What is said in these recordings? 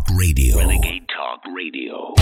Talk Radio. Renegade Talk Radio.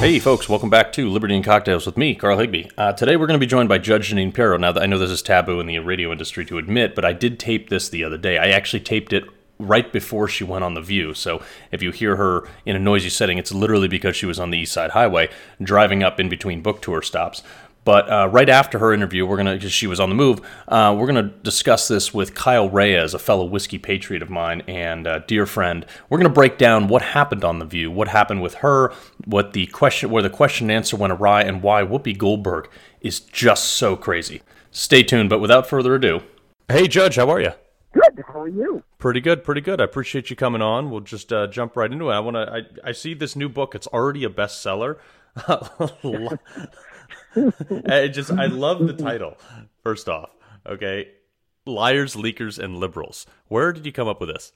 Hey, folks, welcome back to Liberty and Cocktails with me, Carl Higbie. Uh, today we're going to be joined by Judge Jeanine Pirro. Now, I know this is taboo in the radio industry to admit, but I did tape this the other day. I actually taped it right before she went on The View. So if you hear her in a noisy setting, it's literally because she was on the East Side Highway driving up in between book tour stops. But uh, right after her interview, we're gonna because she was on the move. Uh, we're gonna discuss this with Kyle Reyes, a fellow whiskey patriot of mine and uh, dear friend. We're gonna break down what happened on the View, what happened with her, what the question, where the question and answer went awry, and why Whoopi Goldberg is just so crazy. Stay tuned. But without further ado, hey Judge, how are you? Good. How are you? Pretty good, pretty good. I appreciate you coming on. We'll just uh, jump right into it. I want to. I, I see this new book. It's already a bestseller. I just I love the title. First off, okay, liars, leakers, and liberals. Where did you come up with this?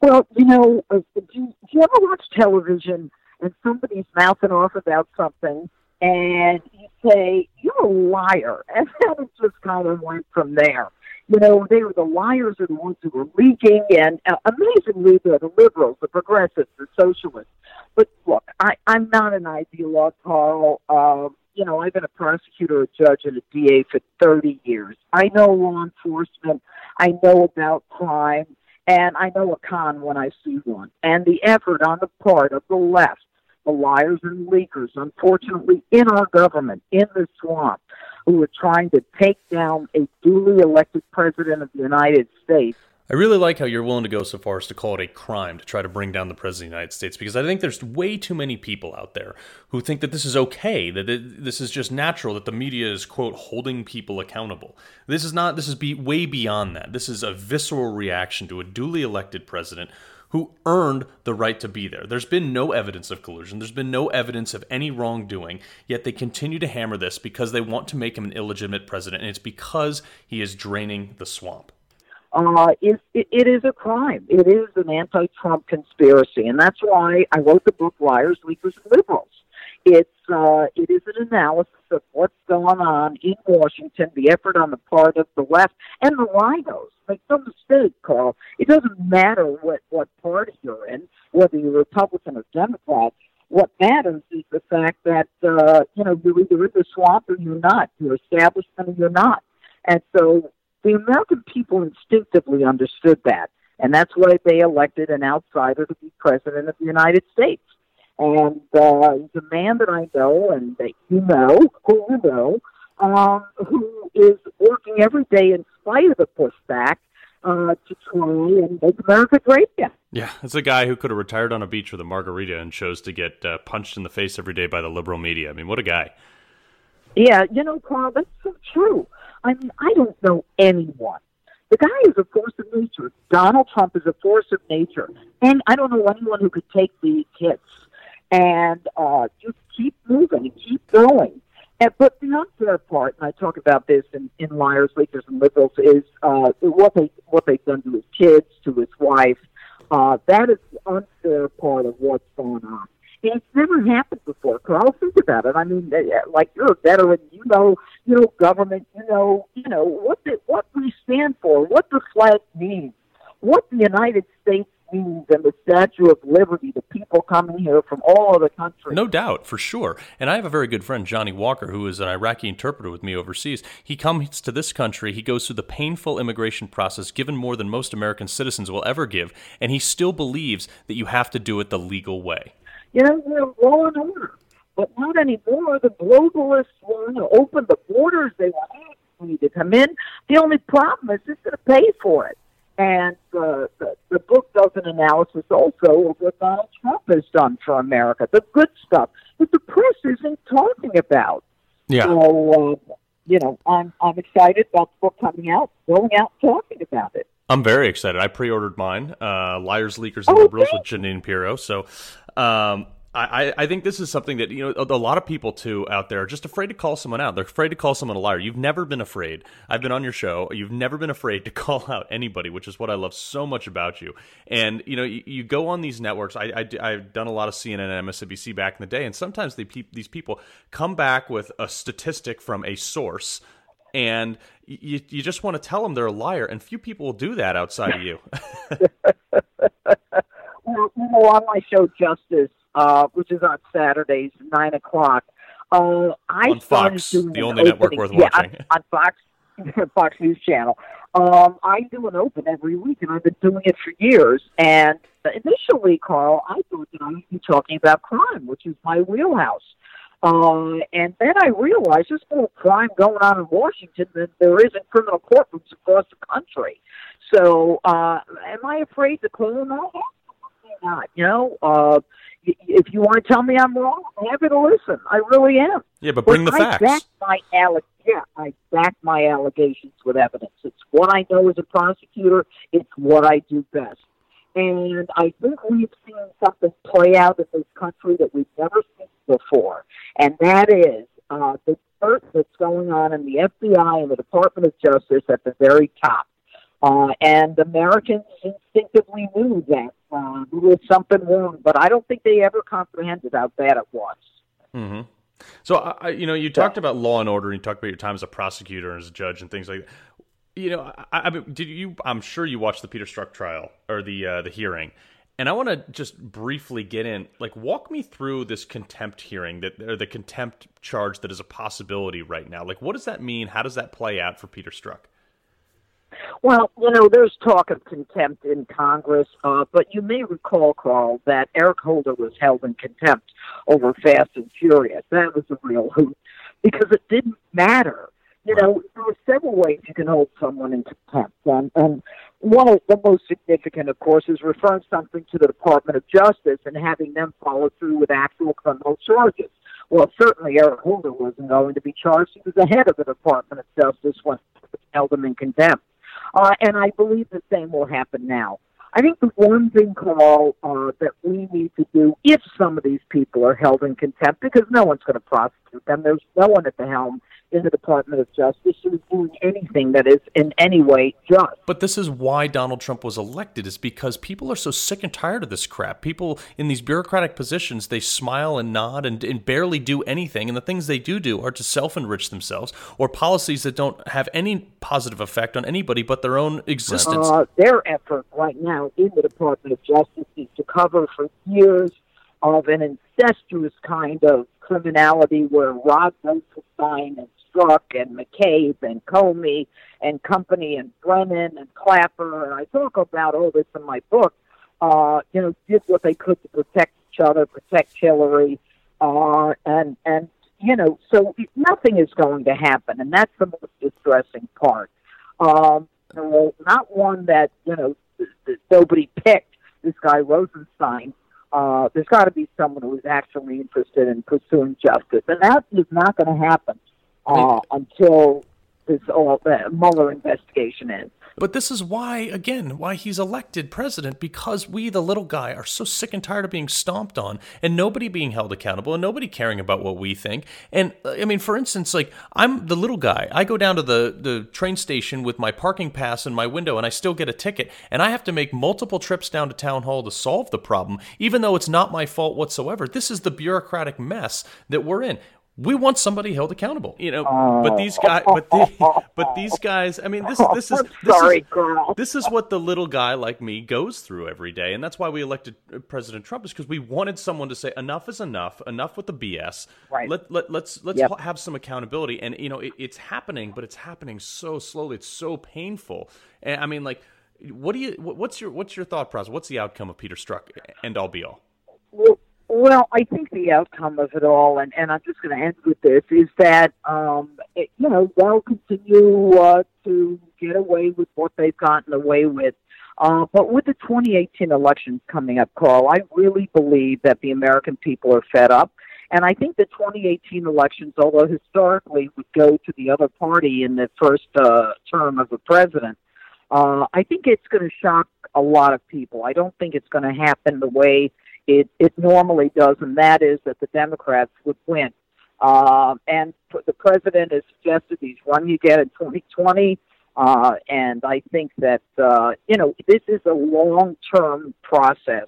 Well, you know, uh, do, you, do you ever watch television and somebody's mouthing off about something, and you say you're a liar, and then it just kind of went from there. You know, they were the liars are the ones who were leaking, and uh, amazingly, they're the liberals, the progressives, the socialists. But look, I, I'm not an ideologue, Carl. Um, you know, I've been a prosecutor, a judge, and a DA for 30 years. I know law enforcement. I know about crime, and I know a con when I see one. And the effort on the part of the left, the liars and leakers, unfortunately, in our government, in the swamp, who are trying to take down a duly elected president of the United States I really like how you're willing to go so far as to call it a crime to try to bring down the president of the United States because I think there's way too many people out there who think that this is okay, that this is just natural, that the media is quote holding people accountable. This is not. This is be way beyond that. This is a visceral reaction to a duly elected president who earned the right to be there. There's been no evidence of collusion. There's been no evidence of any wrongdoing, yet they continue to hammer this because they want to make him an illegitimate president, and it's because he is draining the swamp uh, is it, it is a crime. It is an anti-Trump conspiracy, and that's why I wrote the book "Liars, Leakers, and Liberals." It's uh, it is an analysis of what's going on in Washington, the effort on the part of the left and the RINOs. Make no mistake, Carl. It doesn't matter what what party you're in, whether you're Republican or Democrat. What matters is the fact that uh, you know you're either in the swamp or you're not. You're establishment or you're not. And so the American people instinctively understood that, and that's why they elected an outsider to be president of the United States. And uh, he's a man that I know and that you know, who you know, um, who is working every day in spite of the pushback uh, to try and make America great again. Yeah, it's a guy who could have retired on a beach with a margarita and chose to get uh, punched in the face every day by the liberal media. I mean, what a guy. Yeah, you know, Carl, that's so true. I mean, I don't know anyone. The guy is a force of nature. Donald Trump is a force of nature. And I don't know anyone who could take these hits and uh, just keep moving and keep going. And, but the unfair part, and I talk about this in, in Liars, Leakers, and Liberals, is uh, what they what they've done to his kids, to his wife. Uh, that is the unfair part of what's going on. It's never happened before, Carl. Think about it. I mean, eh, eh, like you're a veteran, you know, you know, government, you know, you know what the, what we stand for, what the flag means, what the United States means, and the Statue of Liberty. The people coming here from all over the country. No doubt, for sure. And I have a very good friend, Johnny Walker, who is an Iraqi interpreter with me overseas. He comes to this country, he goes through the painful immigration process, given more than most American citizens will ever give, and he still believes that you have to do it the legal way. You know, we're law and order. But not anymore. The globalists want to open the borders. They want me to come in. The only problem is who's going to pay for it. And uh, the, the book does an analysis also of what Donald Trump has done for America, the good stuff that the press isn't talking about. Yeah. So, uh, you know, I'm I'm excited about the book coming out, going out talking about it. I'm very excited. I pre-ordered mine, uh, "Liars, Leakers, and oh, Liberals" with Jeanine Pirro. So, um, I, I think this is something that you know a, lot of people too out there are just afraid to call someone out. They're afraid to call someone a liar. You've never been afraid. I've been on your show. You've never been afraid to call out anybody, which is what I love so much about you. And you know, you, you go on these networks. I, I have done a lot of CNN and MSNBC back in the day, and sometimes they, these people come back with a statistic from a source and you you just want to tell them they're a liar, and few people will do that outside of you. you know, on my show Justice, uh, which is on Saturdays nine o'clock. Uh, I on Fox, the only network worth yeah, watching. On, on Fox, Fox News Channel. Um, I do an open every week, and I've been doing it for years. And initially, Carl, I thought that I would be talking about crime, which is my wheelhouse. Uh, and then I realized there's more crime going on in Washington than there is in criminal courtrooms across the country. So, uh, am I afraid to call them out? Not, you know. Uh, if you want to tell me I'm wrong, I'm happy to listen. I really am. Yeah, but bring but the I facts. Back my alle- yeah, I back my allegations with evidence. It's what I know as a prosecutor. It's what I do best. And I think we've seen something play out in this country that we've never seen before, and that is uh, the dirt that's going on in the FBI and the Department of Justice at the very top. Uh, and Americans instinctively knew that uh, there was something wrong, but I don't think they ever comprehended how bad it was. Mm-hmm. So, I, you know, you talked about law and order, and you talked about your time as a prosecutor and as a judge and things like that. You know, I, I mean, did you? I'm sure you watched the Peter Strzok trial or the uh, the hearing, and I want to just briefly get in, like, walk me through this contempt hearing that or the contempt charge that is a possibility right now. Like, what does that mean? How does that play out for Peter Strzok? Well, you know, there's talk of contempt in Congress, uh, but you may recall, Carl, that Eric Holder was held in contempt over Fast and Furious. That was a real hoot because it didn't matter. You know, there are several ways you can hold someone in contempt, and, and one of the most significant, of course, is referring something to the Department of Justice and having them follow through with actual criminal charges. Well, certainly Eric Holder wasn't going to be charged. He was the head of the Department of Justice when held him in contempt. Uh, and I believe the same will happen now. I think the one thing, Carl, uh, that we need to do if some of these people are held in contempt, because no one's going to prosecute them, there's no one at the helm in the Department of Justice who's doing anything that is in any way just. But this is why Donald Trump was elected, is because people are so sick and tired of this crap. People in these bureaucratic positions, they smile and nod and, and barely do anything. And the things they do do are to self enrich themselves or policies that don't have any positive effect on anybody but their own existence. Uh, their effort right now in the Department of Justice is to cover for years of an incestuous kind of criminality where Rod Rosenstein and Strzok and McCabe and Comey and company and Brennan and Clapper, and I talk about all this in my book, uh, you know, did what they could to protect each other, protect Hillary, uh, and, and, you know, so nothing is going to happen, and that's the most distressing part. Um, not one that, you know, nobody picked, this guy Rosenstein, uh, there's got to be someone who is actually interested in pursuing justice, and that is not going to happen uh, until this all the Mueller investigation ends. But this is why, again, why he's elected president because we, the little guy, are so sick and tired of being stomped on and nobody being held accountable and nobody caring about what we think. And I mean, for instance, like I'm the little guy. I go down to the, the train station with my parking pass in my window and I still get a ticket. And I have to make multiple trips down to town hall to solve the problem, even though it's not my fault whatsoever. This is the bureaucratic mess that we're in we want somebody held accountable, you know. Oh. But these guys, but the, but these guys. I mean, this this is this sorry, is, girl. this is what the little guy like me goes through every day, and that's why we elected uh, President Trump is because we wanted someone to say enough is enough, enough with the BS. Right. Let let let's let's Yep. have some accountability, and you know it, it's happening, but it's happening so slowly. It's so painful, and I mean, like, what do you? What's your what's your thought process? What's the outcome of Peter Strzok? End all be all. Well, well, I think the outcome of it all, and, and I'm just going to end with this, is that, um, it, you know, they'll continue uh, to get away with what they've gotten away with. Uh, but with the 2018 elections coming up, Carl, I really believe that the American people are fed up. And I think the 2018 elections, although historically would go to the other party in the first uh, term of a president, uh, I think it's going to shock a lot of people. I don't think it's going to happen the way it, it normally does, and that is that the Democrats would win. Um, and the president has suggested he's run again in 2020. Uh, and I think that, uh, you know, this is a long term process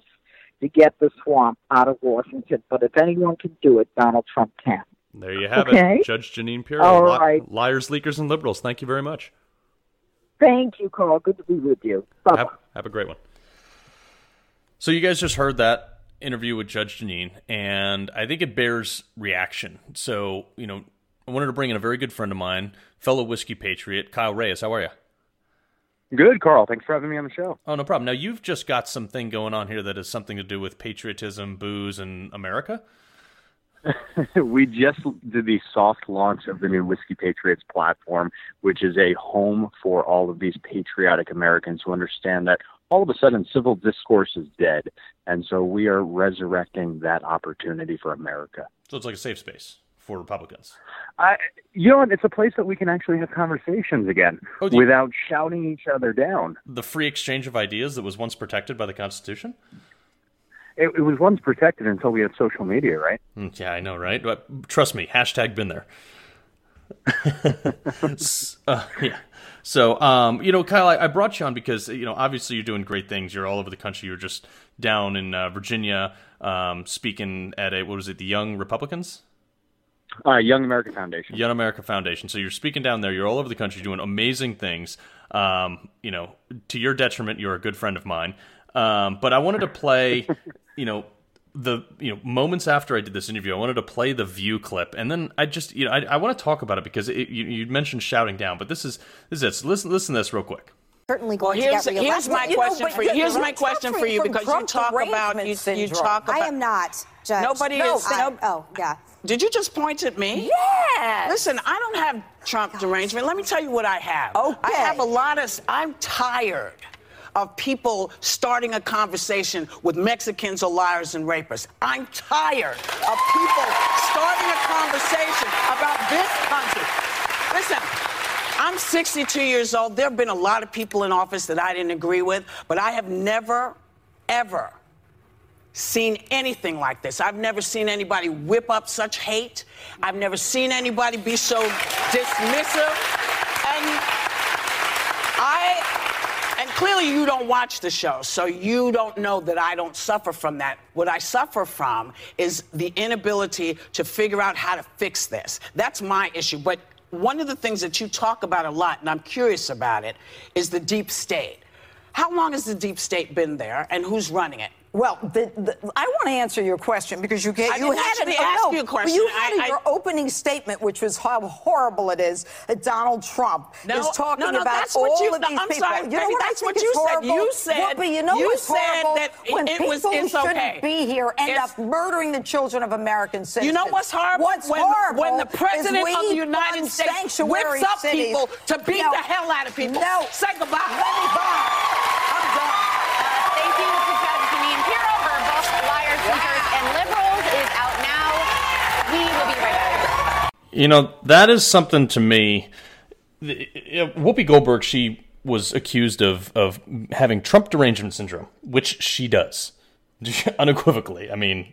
to get the swamp out of Washington. But if anyone can do it, Donald Trump can. There you have Okay. it, Judge Jeanine Pirro. All Li- right. Liars, leakers, and liberals. Thank you very much. Thank you, Carl. Good to be with you. Have, have a great one. So you guys just heard that interview with Judge Jeanine, and I think it bears reaction. So you know, I wanted to bring in a very good friend of mine, fellow whiskey patriot, Kyle Reyes. How are you? Good, Carl. Thanks for having me on the show. Oh, no problem. Now you've just got something going on here that has something to do with patriotism, booze, and America. we just did the soft launch of the new Whiskey Patriots platform, which is a home for all of these patriotic Americans who understand that all of a sudden civil discourse is dead. And so we are resurrecting that opportunity for America. So it's like a safe space for Republicans. I, you know? It's a place that we can actually have conversations again Oh, without shouting each other down. The free exchange of ideas that was once protected by the Constitution. It, it was once protected until we had social media, right? Mm, Yeah, I know, right? But trust me, hashtag been there. Uh, yeah. So, um, you know, Kyle, I, I brought you on because you know, obviously, you're doing great things. You're all over the country. You're just down in uh, Virginia, um, speaking at a what was it, the Young Republicans, Uh, Young America Foundation. Young America Foundation. So you're speaking down there. You're all over the country doing amazing things. Um, you know, to your detriment, you're a good friend of mine. Um, but I wanted to play, you know, the you know moments after I did this interview, I wanted to play the view clip, and then I just you know I, I want to talk about it because it, you, you mentioned shouting down, but this is this is it. So listen listen to this real quick. certainly Well, going here's, to get here's reelected. my You know, question but for you. Here's my question for you because you talk about you, you talk about. I am not. Judge. Nobody no, is- I, no- oh, yeah. Did you just point at me? Yes. Listen, I don't have Trump derangement. Let me tell you what I have. Okay. I have a lot of. I'm tired of people starting a conversation with Mexicans or liars and rapists. I'm tired of people starting a conversation about this country. Listen. I'm 62 years old. There have been a lot of people in office that I didn't agree with, but I have never, ever seen anything like this. I've never seen anybody whip up such hate. I've never seen anybody be so dismissive. And I, clearly you don't watch the show, so you don't know that I don't suffer from that. What I suffer from is the inability to figure out how to fix this. That's my issue. But one of the things that you talk about a lot, and I'm curious about it, is the deep state. How long has the deep state been there, and who's running it? Well, the, the, I want to answer your question because you get you had oh, ask no, you a question. You had I- in I- your opening statement, which was how horrible it is that Donald Trump No, is talking no, no, about that's what all you- of these I'm people. sorry, you know what I think what you said. horrible? You said- Well, but you know you what's said horrible? that it- when it people was- who shouldn't okay. be here end It's- up murdering the children of American citizens. You know what's horrible? What's when, horrible when the president of the United States whips up cities. people to beat the hell out of people. No. Say goodbye. Let me. I'm done. Thank you to Judge Jeanine Pirro. Her book, Liars, Leakers, and Liberals, is out now. We will be right back. You know, that is something to me. uh, Whoopi Goldberg, she was accused of of having Trump derangement syndrome, which she does, unequivocally. I mean,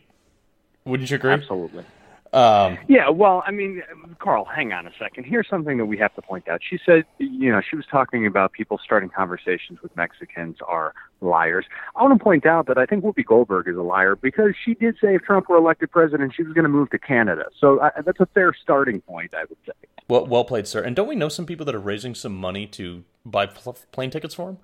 wouldn't you agree? Absolutely. Um, yeah, well, I mean, Carl, hang on a second. Here's something that we have to point out. She said, you know, she was talking about people starting conversations with Mexicans are liars. I want to point out that I think Whoopi Goldberg is a liar because she did say if Trump were elected president, she was going to move to Canada. So I, that's a fair starting point, I would say. Well, well played, sir. And don't we know some people that are raising some money to buy pl- plane tickets for him?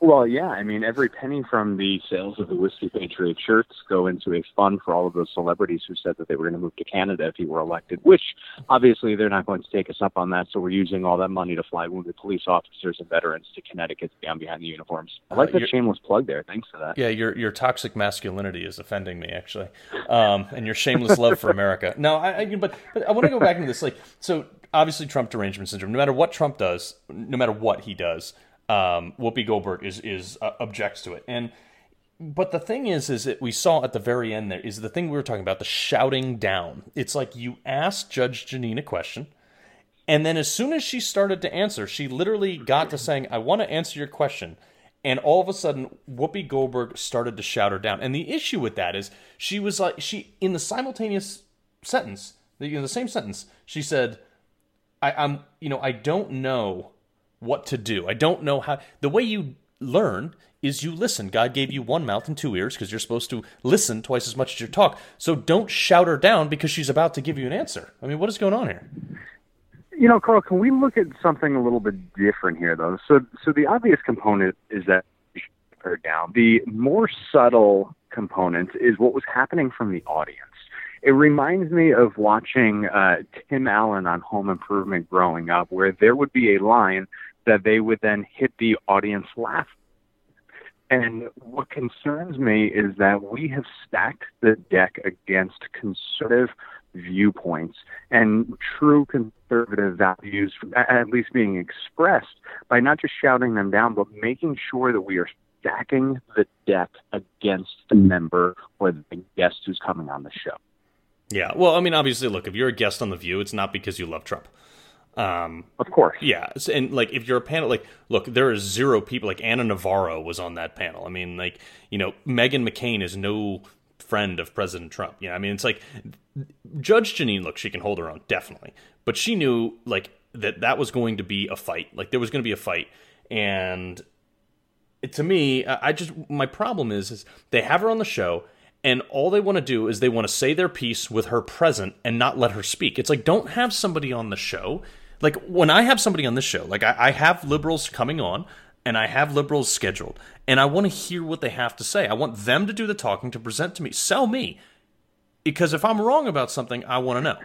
Well, yeah. I mean, every penny from the sales of the Whiskey Patriot shirts go into a fund for all of those celebrities who said that they were going to move to Canada if he were elected, which obviously they're not going to take us up on that. So we're using all that money to fly wounded police officers and veterans to Connecticut to be on behind the uniforms. I like Uh, you're- shameless plug there. Thanks for that. Yeah, your your toxic masculinity is offending me actually, um, and your shameless love for America. No, I, I but but I want to go back into this. Like, so obviously Trump derangement syndrome. No matter what Trump does, no matter what he does, um, Whoopi Goldberg is is uh, objects to it. And but the thing is, is that we saw at the very end there is the thing we were talking about the shouting down. It's like you ask Judge Jeanine a question. And then as soon as she started to answer, she literally got to saying, I want to answer your question. And all of a sudden, Whoopi Goldberg started to shout her down. And the issue with that is she was like, she, in the simultaneous sentence, the- in the same sentence, she said, I, I'm, you know, I don't know what to do. I don't know how, the way you learn is you listen. God gave you one mouth and two ears because you're supposed to listen twice as much as you talk. So don't shout her down because she's about to give you an answer. I mean, what is going on here? You know, Carl, can we look at something a little bit different here, though? So, so the obvious component is that her down. The more subtle component is what was happening from the audience. It reminds me of watching uh, Tim Allen on Home Improvement growing up, where there would be a line that they would then hit the audience laugh. And what concerns me is that we have stacked the deck against conservative viewpoints and true conservative values, at least being expressed by not just shouting them down, but making sure that we are stacking the deck against the member or the guest who's coming on the show. Yeah. Well, I mean, obviously, look, if you're a guest on The View, it's not because you love Trump. Um, of course. Yeah. And like, if you're a panel, like, look, there are zero people, like Ana Navarro was on that panel. I mean, like, you know, Meghan McCain is no friend of President Trump. You know, I mean, it's like Judge Jeanine. look, she can hold her own, definitely. But she knew, like, that that was going to be a fight. Like, there was going to be a fight. And to me, I just, my problem is, is they have her on the show and all they want to do is they want to say their piece with her present and not let her speak. It's like don't have somebody on the show. Like when I have somebody on this show, like I, I have liberals coming on and I have liberals scheduled, and I want to hear what they have to say. I want them to do the talking to present to me, sell me. Because if I'm wrong about something, I want to know.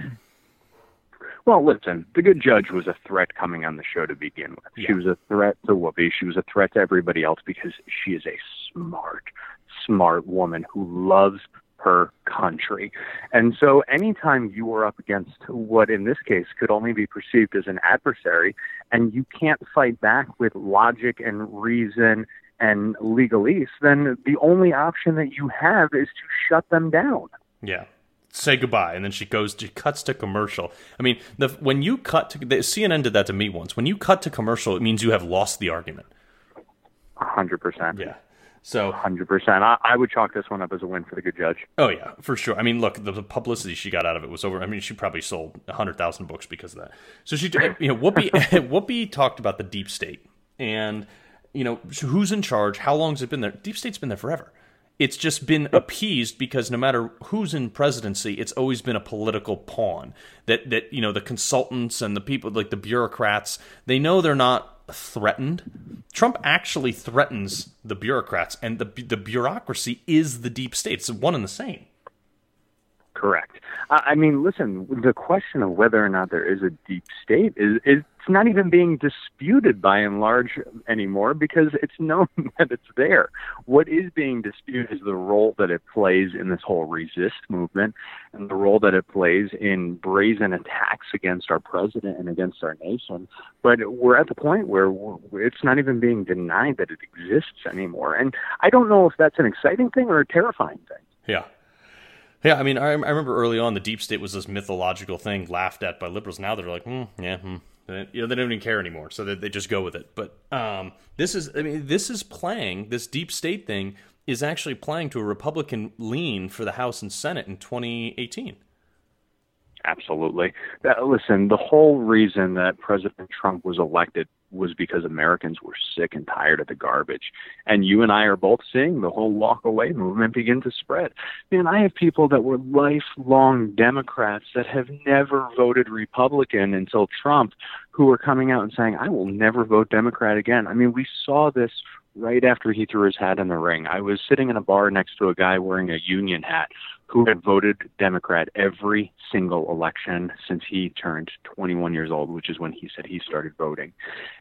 Well, listen, the good judge was a threat coming on the show to begin with. Yeah. She was a threat to Whoopi. She was a threat to everybody else because she is a smart, smart woman who loves her country. And so anytime you are up against what in this case could only be perceived as an adversary and you can't fight back with logic and reason and legalese, then the only option that you have is to shut them down. Yeah. Say goodbye, and then she goes. She cuts to commercial. I mean, the when you cut to the, CNN did that to me once. When you cut to commercial, it means you have lost the argument. A hundred percent. Yeah. So, hundred percent. I, I would chalk this one up as a win for the good judge. Oh yeah, for sure. I mean, look, the, the publicity she got out of it was over. I mean, she probably sold hundred thousand books because of that. So she, you know, Whoopi, Whoopi talked about the deep state and you know who's in charge. How long has it been there? Deep state's been there forever. It's just been appeased because no matter who's in presidency, it's always been a political pawn. That that you know the consultants and the people like the bureaucrats, they know they're not threatened. Trump actually threatens the bureaucrats, and the the bureaucracy is the deep state. It's one and the same. Correct. I mean, listen, the question of whether or not there is a deep state is, is it's not even being disputed by and large anymore because it's known that it's there. What is being disputed is the role that it plays in this whole resist movement and the role that it plays in brazen attacks against our president and against our nation. But we're at the point where it's not even being denied that it exists anymore. And I don't know if that's an exciting thing or a terrifying thing. Yeah. Yeah, I mean, I, I remember early on the deep state was this mythological thing laughed at by liberals. Now they're like, hmm, yeah, hmm. They, you know, they don't even care anymore, so they, they just go with it. But um, this is, I mean, this is playing this deep state thing is actually playing to a Republican lean for the House and Senate in 2018. Absolutely. Listen, the whole reason that President Trump was elected was because Americans were sick and tired of the garbage. And you and I are both seeing the whole walk away movement begin to spread. Man, I have people that were lifelong Democrats that have never voted Republican until Trump who are coming out and saying, I will never vote Democrat again. I mean, we saw this right after he threw his hat in the ring. I was sitting in a bar next to a guy wearing a union hat who had voted Democrat every single election since he turned 21 years old, which is when he said he started voting.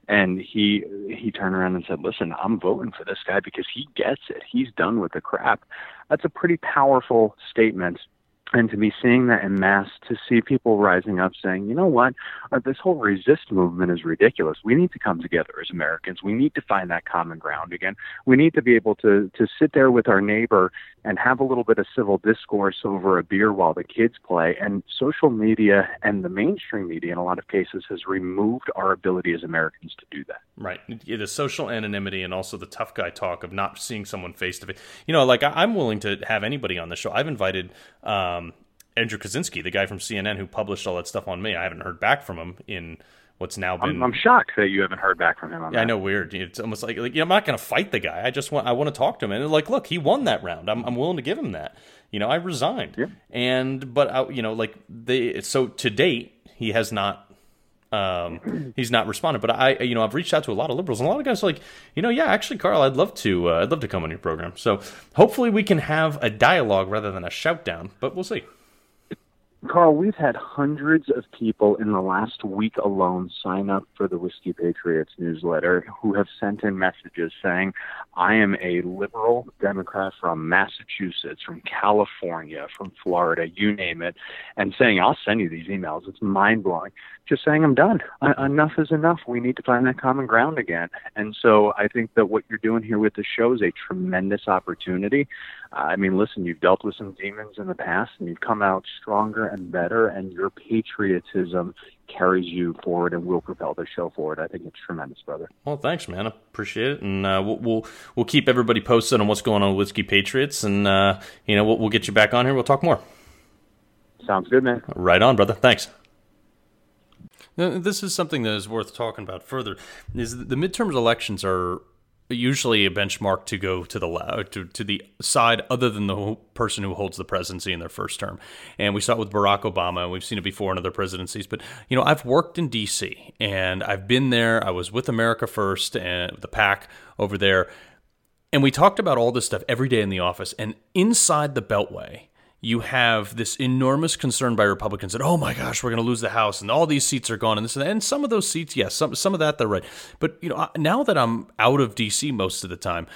And he he turned around and said, "Listen, I'm voting for this guy because he gets it. He's done with the crap." That's a pretty powerful statement and to be seeing that in mass, to see people rising up saying, you know what, uh, this whole resist movement is ridiculous. We need to come together as Americans. We need to find that common ground again. We need to be able to to sit there with our neighbor and have a little bit of civil discourse over a beer while the kids play. And social media and the mainstream media, in a lot of cases, has removed our ability as Americans to do that. Right, the social anonymity and also the tough guy talk of not seeing someone face to face. You know, like I'm willing to have anybody on the show. I've invited. Um, Andrew Kaczynski, the guy from CNN who published all that stuff on me. I haven't heard back from him in what's now been. I'm, I'm shocked that you haven't heard back from him. yeah, I know, weird. It's almost like like you know, I'm not going to fight the guy. I just want I want to talk to him and like, look, he won that round. I'm I'm willing to give him that. You know, I resigned. Yeah. And but I, you know, like they so to date he has not. Um, he's not responded, but I, you know, I've reached out to a lot of liberals, and a lot of guys are like, you know, yeah, actually, Carl, I'd love to, uh, I'd love to come on your program. So hopefully, we can have a dialogue rather than a shout down, but we'll see. Carl, we've had hundreds of people in the last week alone sign up for the Whiskey Patriots newsletter who have sent in messages saying, I am a liberal Democrat from Massachusetts, from California, from Florida, you name it, and saying, I'll send you these emails. It's mind blowing. Just saying, I'm done. Enough is enough. We need to find that common ground again. And so I think that what you're doing here with the show is a tremendous opportunity. I mean, listen, you've dealt with some demons in the past and you've come out stronger and better, and your patriotism carries you forward and will propel the show forward. I think it's tremendous, brother. Well, thanks, man. I appreciate it, and uh, we'll, we'll, we'll keep everybody posted on what's going on with Whiskey Patriots, and uh, you know we'll, we'll get you back on here. We'll talk more. Sounds good, man. Right on, brother. Thanks. Now, this is something that is worth talking about further. Is the midterms elections are usually a benchmark to go to the to, to the side other than the person who holds the presidency in their first term. And we saw it with Barack Obama, we've seen it before in other presidencies. But you know, I've worked in D.C. and I've been there. I was with America First and the PAC over there, and we talked about all this stuff every day in the office. And inside the Beltway, you have this enormous concern by Republicans that, oh my gosh, we're going to lose the House and all these seats are gone and this and. And some of those seats, yes, some, some of that they're right. But, you know, now that I'm out of D.C. most of the time,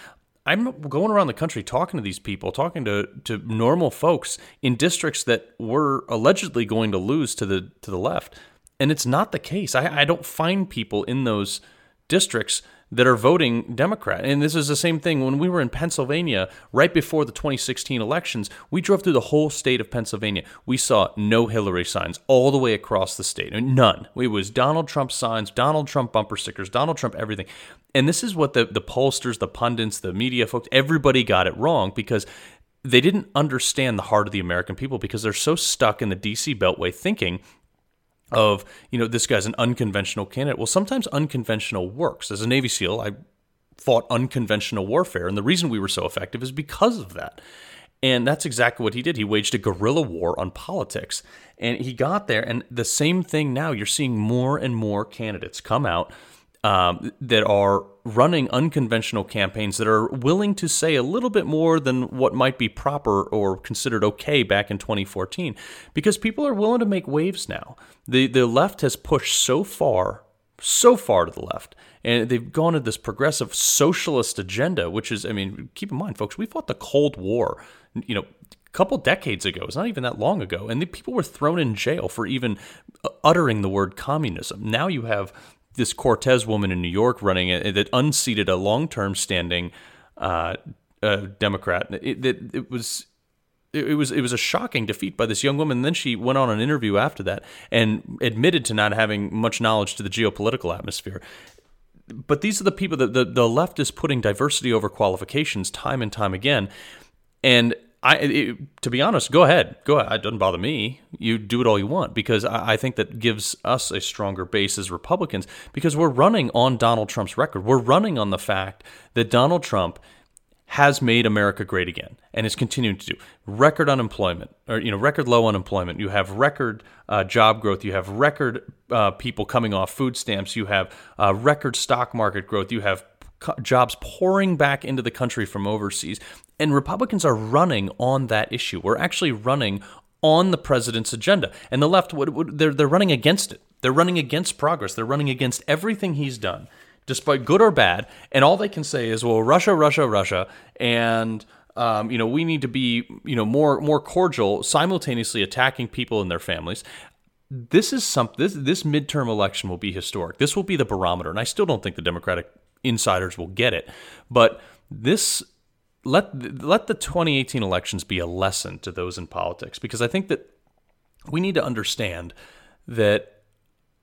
I'm going around the country talking to these people, talking to, to normal folks in districts that we're allegedly going to lose to the to the left. And it's not the case. I, I don't find people in those districts that are voting Democrat. And this is the same thing when we were in Pennsylvania right before the 2016 elections. We drove through the whole state of Pennsylvania. We saw no Hillary signs all the way across the state. None. It was Donald Trump signs, Donald Trump bumper stickers, Donald Trump everything. And this is what the, the pollsters, the pundits, the media folks, everybody got it wrong because they didn't understand the heart of the American people because they're so stuck in the DC Beltway thinking of you know this guy's an unconventional candidate. Well, sometimes unconventional works. As a Navy SEAL, I fought unconventional warfare, and the reason we were so effective is because of that. And that's exactly what he did. He waged a guerrilla war on politics. And he got there. And the same thing now, you're seeing more and more candidates come out um, that are running unconventional campaigns that are willing to say a little bit more than what might be proper or considered okay back in 2014 because people are willing to make waves now. The, the left has pushed so far, so far to the left, and they've gone to this progressive socialist agenda, which is, I mean, keep in mind, folks, we fought the Cold War, you know, a couple decades ago. It's not even that long ago. And the people were thrown in jail for even uh, uttering the word communism. Now you have this Cortez woman in New York running it that unseated a long term standing uh, uh, Democrat. It, it, it was it was it was a shocking defeat by this young woman. And then she went on an interview after that and admitted to not having much knowledge to the geopolitical atmosphere. But these are the people that the, the left is putting diversity over qualifications time and time again. And I, it, to be honest, go ahead, go ahead. It doesn't bother me. You do it all you want because I, I, think that gives us a stronger base as Republicans because we're running on Donald Trump's record. We're running on the fact that Donald Trump has made America great again and is continuing to do record unemployment or you know record low unemployment. You have record uh, job growth. You have record uh, people coming off food stamps. You have uh, record stock market growth. You have jobs pouring back into the country from overseas. And Republicans are running on that issue. We're actually running on the president's agenda. And the left, they're, they're running against it. They're running against progress. They're running against everything he's done, despite good or bad. And all they can say is, well, Russia, Russia, Russia. And um, you know, we need to be, you know, more more cordial, simultaneously attacking people and their families. This is some this this midterm election will be historic. This will be the barometer, and I still don't think the Democratic insiders will get it, but this let let the 2018 elections be a lesson to those in politics because I think that we need to understand that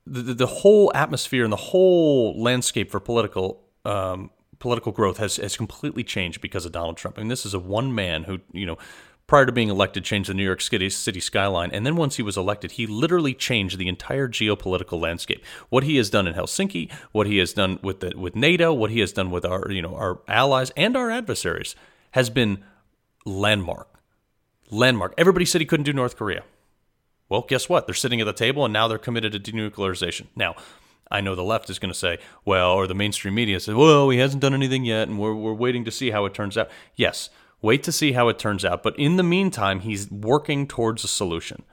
the, the whole atmosphere and the whole landscape for political um, political growth has has completely changed because of Donald Trump. I mean, this is a one man who you know prior to being elected, changed the New York City, city skyline. And then once he was elected, he literally changed the entire geopolitical landscape. What he has done in Helsinki, what he has done with the, with NATO, what he has done with our you know our allies and our adversaries has been landmark. Landmark. Everybody said he couldn't do North Korea. Well, guess what? They're sitting at the table and now they're committed to denuclearization. Now, I know the left is going to say, well, or the mainstream media says, well, he hasn't done anything yet and we're, we're waiting to see how it turns out. Yes, Wait to see how it turns out. But in the meantime, he's working towards a solution.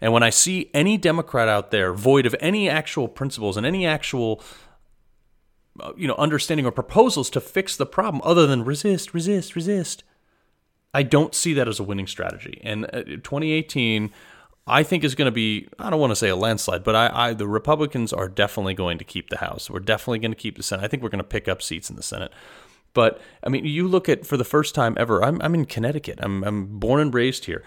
And when I see any Democrat out there void of any actual principles and any actual uh, you know understanding or proposals to fix the problem other than resist, resist, resist, I don't see that as a winning strategy. And uh, 2018 I think is going to be I don't want to say a landslide, but I, I the Republicans are definitely going to keep the House. We're definitely going to keep the Senate. I think we're going to pick up seats in the Senate. But I mean, you look at for the first time ever. I'm I'm in Connecticut. I'm I'm born and raised here.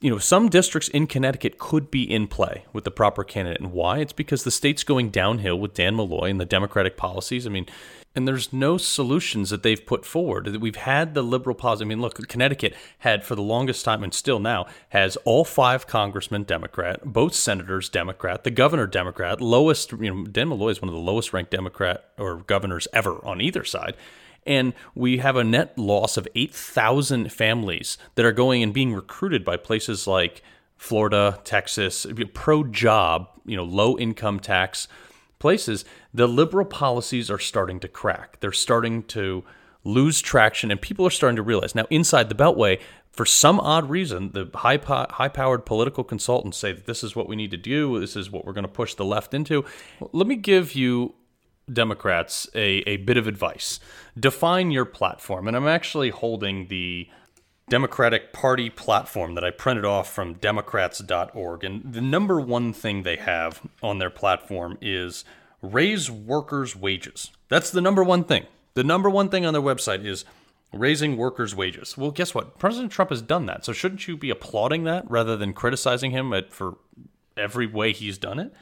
You know, some districts in Connecticut could be in play with the proper candidate, and why? It's because the state's going downhill with Dan Malloy and the Democratic policies. I mean, and there's no solutions that they've put forward. We've had the liberal policy. I mean, look, Connecticut had for the longest time and still now has all five congressmen Democrat, both senators Democrat, the governor Democrat, lowest, you know, Dan Malloy is one of the lowest ranked Democrat or governors ever on either side. And we have a net loss of 8,000 families that are going and being recruited by places like Florida, Texas, pro job, you know, low income tax places, the liberal policies are starting to crack. They're starting to lose traction, and people are starting to realize now inside the Beltway, for some odd reason, the high high powered political consultants say that this is what we need to do. This is what we're going to push the left into. Let me give you Democrats a, a bit of advice. Define your platform, and I'm actually holding the Democratic Party platform that I printed off from Democrats.org. And the number one thing they have on their platform is raise workers' wages. That's the number one thing. The number one thing on their website is raising workers' wages. Well, guess what? President Trump has done that. So shouldn't you be applauding that rather than criticizing him at, for every way he's done it?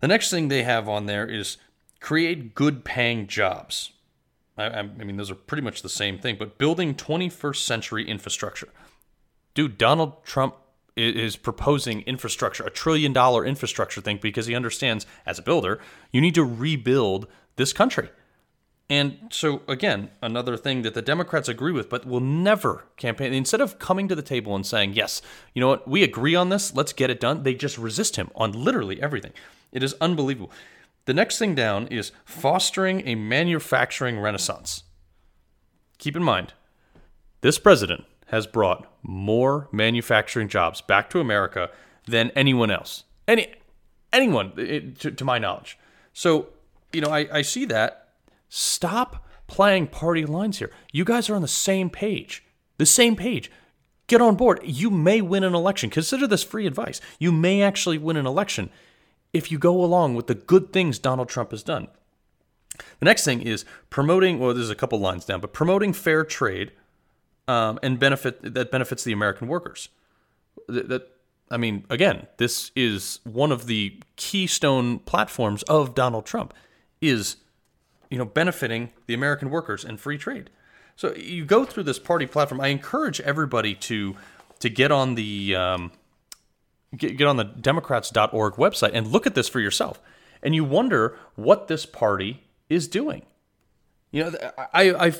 The next thing they have on there is create good paying jobs. I, I, mean, those are pretty much the same thing, but building 21st century infrastructure. Dude, Donald Trump is proposing infrastructure, a trillion dollar infrastructure thing, because he understands as a builder, you need to rebuild this country. And so, again, another thing that the Democrats agree with, but will never campaign. Instead of coming to the table and saying, yes, you know what, we agree on this, let's get it done, they just resist him on literally everything. It is unbelievable. The next thing down is fostering a manufacturing renaissance. Keep in mind, this president has brought more manufacturing jobs back to America than anyone else. Any anyone to, to my knowledge. So, you know, I, I see that. Stop playing party lines here. You guys are on the same page. The same page. Get on board. You may win an election. Consider this free advice. You may actually win an election if you go along with the good things Donald Trump has done. The next thing is promoting, well, there's a couple lines down, but promoting fair trade um, and benefit that benefits the American workers. That, that, I mean, again, this is one of the keystone platforms of Donald Trump is, you know, benefiting the American workers and free trade. So you go through this party platform. I encourage everybody to to get on the um, get, get on the Democrats.org website and look at this for yourself. And you wonder what this party is doing. You know, I, I,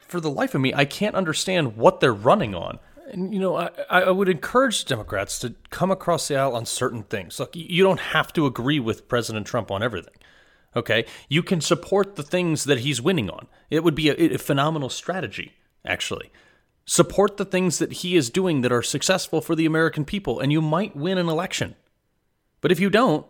for the life of me, I can't understand what they're running on. And, you know, I, I would encourage Democrats to come across the aisle on certain things. Look, you don't have to agree with President Trump on everything. Okay? You can support the things that he's winning on. It would be a, a phenomenal strategy, actually. Support the things that he is doing that are successful for the American people, and you might win an election. But if you don't,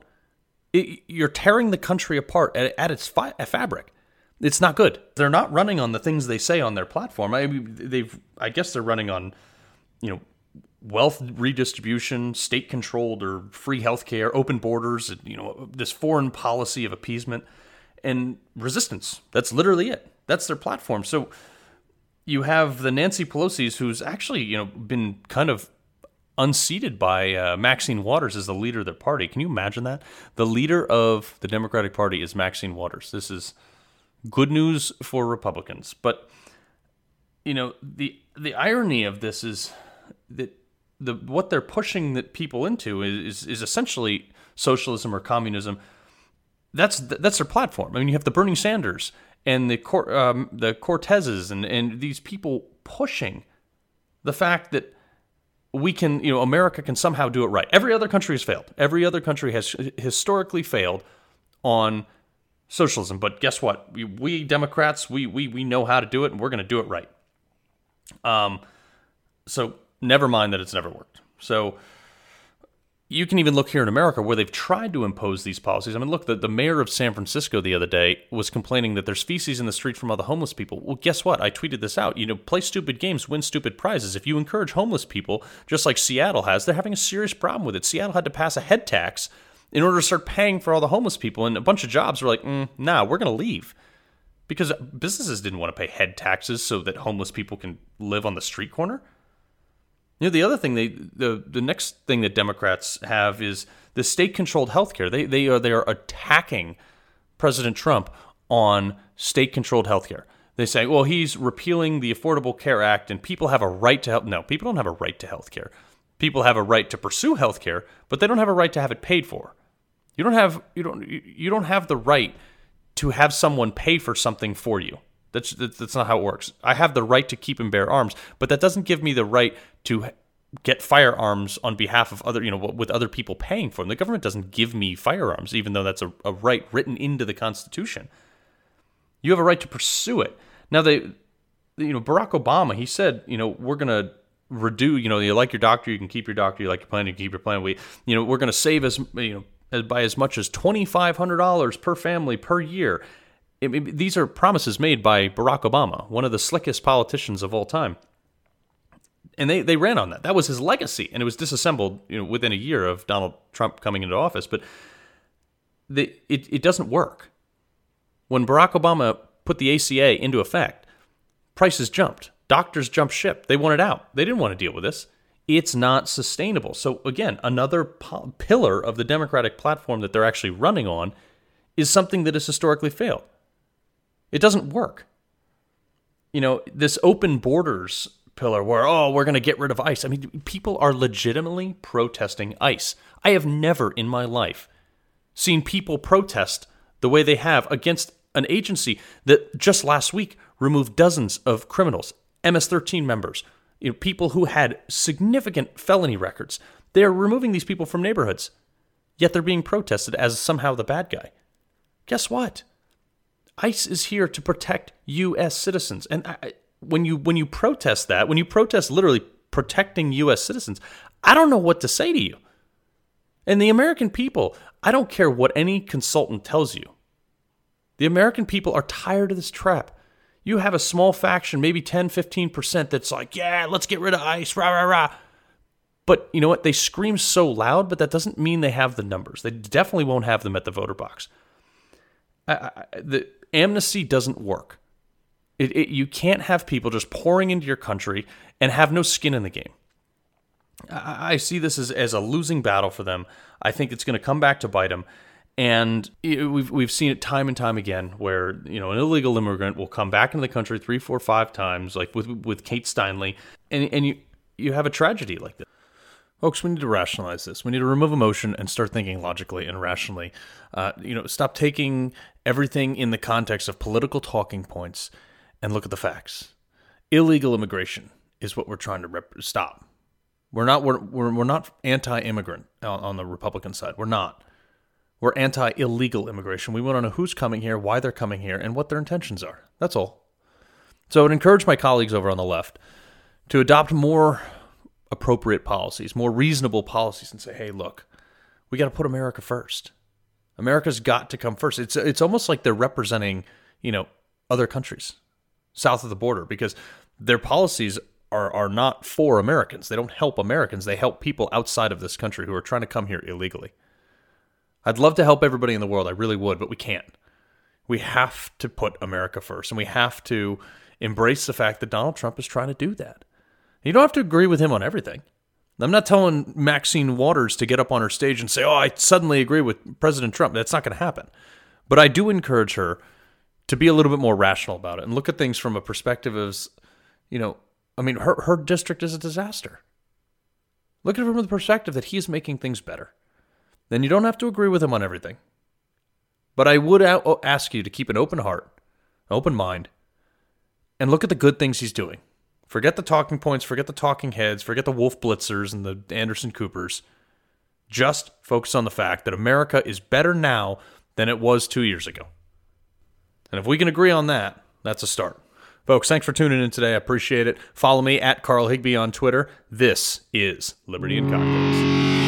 it, you're tearing the country apart at, at its fi- fabric. It's not good. They're not running on the things they say on their platform. I they've, I guess, they're running on, you know, wealth redistribution, state controlled or free healthcare, open borders, you know, this foreign policy of appeasement and resistance. That's literally it. That's their platform. So you have the Nancy Pelosi's, who's actually you know been kind of unseated by uh, Maxine Waters as the leader of their party. Can you imagine that? The leader of the Democratic Party is Maxine Waters. This is good news for Republicans, but you know the the irony of this is that the what they're pushing that people into is, is, is essentially socialism or communism. That's that's their platform. I mean, you have the Bernie Sanders and the um, the Cortezes and and these people pushing the fact that we can, you know, America can somehow do it right. Every other country has failed. Every other country has historically failed on socialism. But guess what? We, we Democrats, we, we we know how to do it, and we're going to do it right. Um, so never mind that it's never worked. So you can even look here in America where they've tried to impose these policies. I mean, look, the, the mayor of San Francisco the other day was complaining that there's feces in the street from other homeless people. Well, guess what? I tweeted this out. You know, play stupid games, win stupid prizes. If you encourage homeless people, just like Seattle has, they're having a serious problem with it. Seattle had to pass a head tax in order to start paying for all the homeless people, and a bunch of jobs were like, mm, nah, we're going to leave. Because businesses didn't want to pay head taxes so that homeless people can live on the street corner. You know, the other thing they the the next thing that Democrats have is the state-controlled healthcare. They they are they are attacking President Trump on state-controlled healthcare. They say, well, he's repealing the Affordable Care Act, and people have a right to help. No, people don't have a right to health care. People have a right to pursue health care, but they don't have a right to have it paid for. You don't have you don't you don't have the right to have someone pay for something for you. That's, that's not how it works. I have the right to keep and bear arms, but that doesn't give me the right to get firearms on behalf of other, you know, with other people paying for them. The government doesn't give me firearms, even though that's a, a right written into the Constitution. You have a right to pursue it. Now, they, you know, Barack Obama, he said, you know, we're going to reduce, you know, you like your doctor, you can keep your doctor, you like your plan, you can keep your plan. We, you know, we're going to save as, you know, by as much as $2,500 per family per year. It, it, these are promises made by Barack Obama, one of the slickest politicians of all time. And they, they ran on that. That was his legacy, and it was disassembled you know, within a year of Donald Trump coming into office. But the, it, it doesn't work. When Barack Obama put the ACA into effect, prices jumped. Doctors jumped ship. They wanted out. They didn't want to deal with this. It's not sustainable. So, again, another po- pillar of the Democratic platform that they're actually running on is something that has historically failed. It doesn't work. You know, this open borders pillar where, oh, we're going to get rid of ICE. I mean, people are legitimately protesting ICE. I have never in my life seen people protest the way they have against an agency that just last week removed dozens of criminals, MS 13 members, you know, people who had significant felony records. They're removing these people from neighborhoods, yet they're being protested as somehow the bad guy. Guess what? ICE is here to protect U.S. citizens, and I, when you when you protest that, when you protest literally protecting U.S. citizens, I don't know what to say to you. And the American people, I don't care what any consultant tells you. The American people are tired of this trap. You have a small faction, maybe 10, 15%, that's like, yeah, let's get rid of ICE, rah, rah, rah. But you know what? They scream so loud, but that doesn't mean they have the numbers. They definitely won't have them at the voter box. I, I, the, amnesty doesn't work. It, it, you can't have people just pouring into your country and have no skin in the game. I, I see this as, as a losing battle for them. I think it's going to come back to bite them. And we've we've seen it time and time again, where you know an illegal immigrant will come back into the country three, four, five times, like with with Kate Steinle, and and you you have a tragedy like this. Folks, we need to rationalize this. We need to remove emotion and start thinking logically and rationally. Uh, you know, stop taking everything in the context of political talking points and look at the facts. Illegal immigration is what we're trying to rep- stop. We're not we're, we're, we're not anti-immigrant on, on the Republican side. We're not. We're anti-illegal immigration. We want to know who's coming here, why they're coming here, and what their intentions are. That's all. So I would encourage my colleagues over on the left to adopt more appropriate policies, more reasonable policies, and say, hey, look, we got to put America first. America's got to come first. It's it's almost like they're representing, you know, other countries south of the border because their policies are are not for Americans. They don't help Americans. They help people outside of this country who are trying to come here illegally. I'd love to help everybody in the world. I really would, but we can't. We have to put America first and we have to embrace the fact that Donald Trump is trying to do that. You don't have to agree with him on everything. I'm not telling Maxine Waters to get up on her stage and say, "Oh, I suddenly agree with President Trump." That's not going to happen. But I do encourage her to be a little bit more rational about it and look at things from a perspective of, you know, I mean, her, her district is a disaster. Look at it from the perspective that he's making things better. Then you don't have to agree with him on everything. But I would ask you to keep an open heart, open mind, and look at the good things he's doing. Forget the talking points, forget the talking heads, forget the Wolf Blitzers and the Anderson Coopers. Just focus on the fact that America is better now than it was two years ago. And if we can agree on that, that's a start. Folks, thanks for tuning in today. I appreciate it. Follow me at Carl Higbie on Twitter. This is Liberty and Cocktails.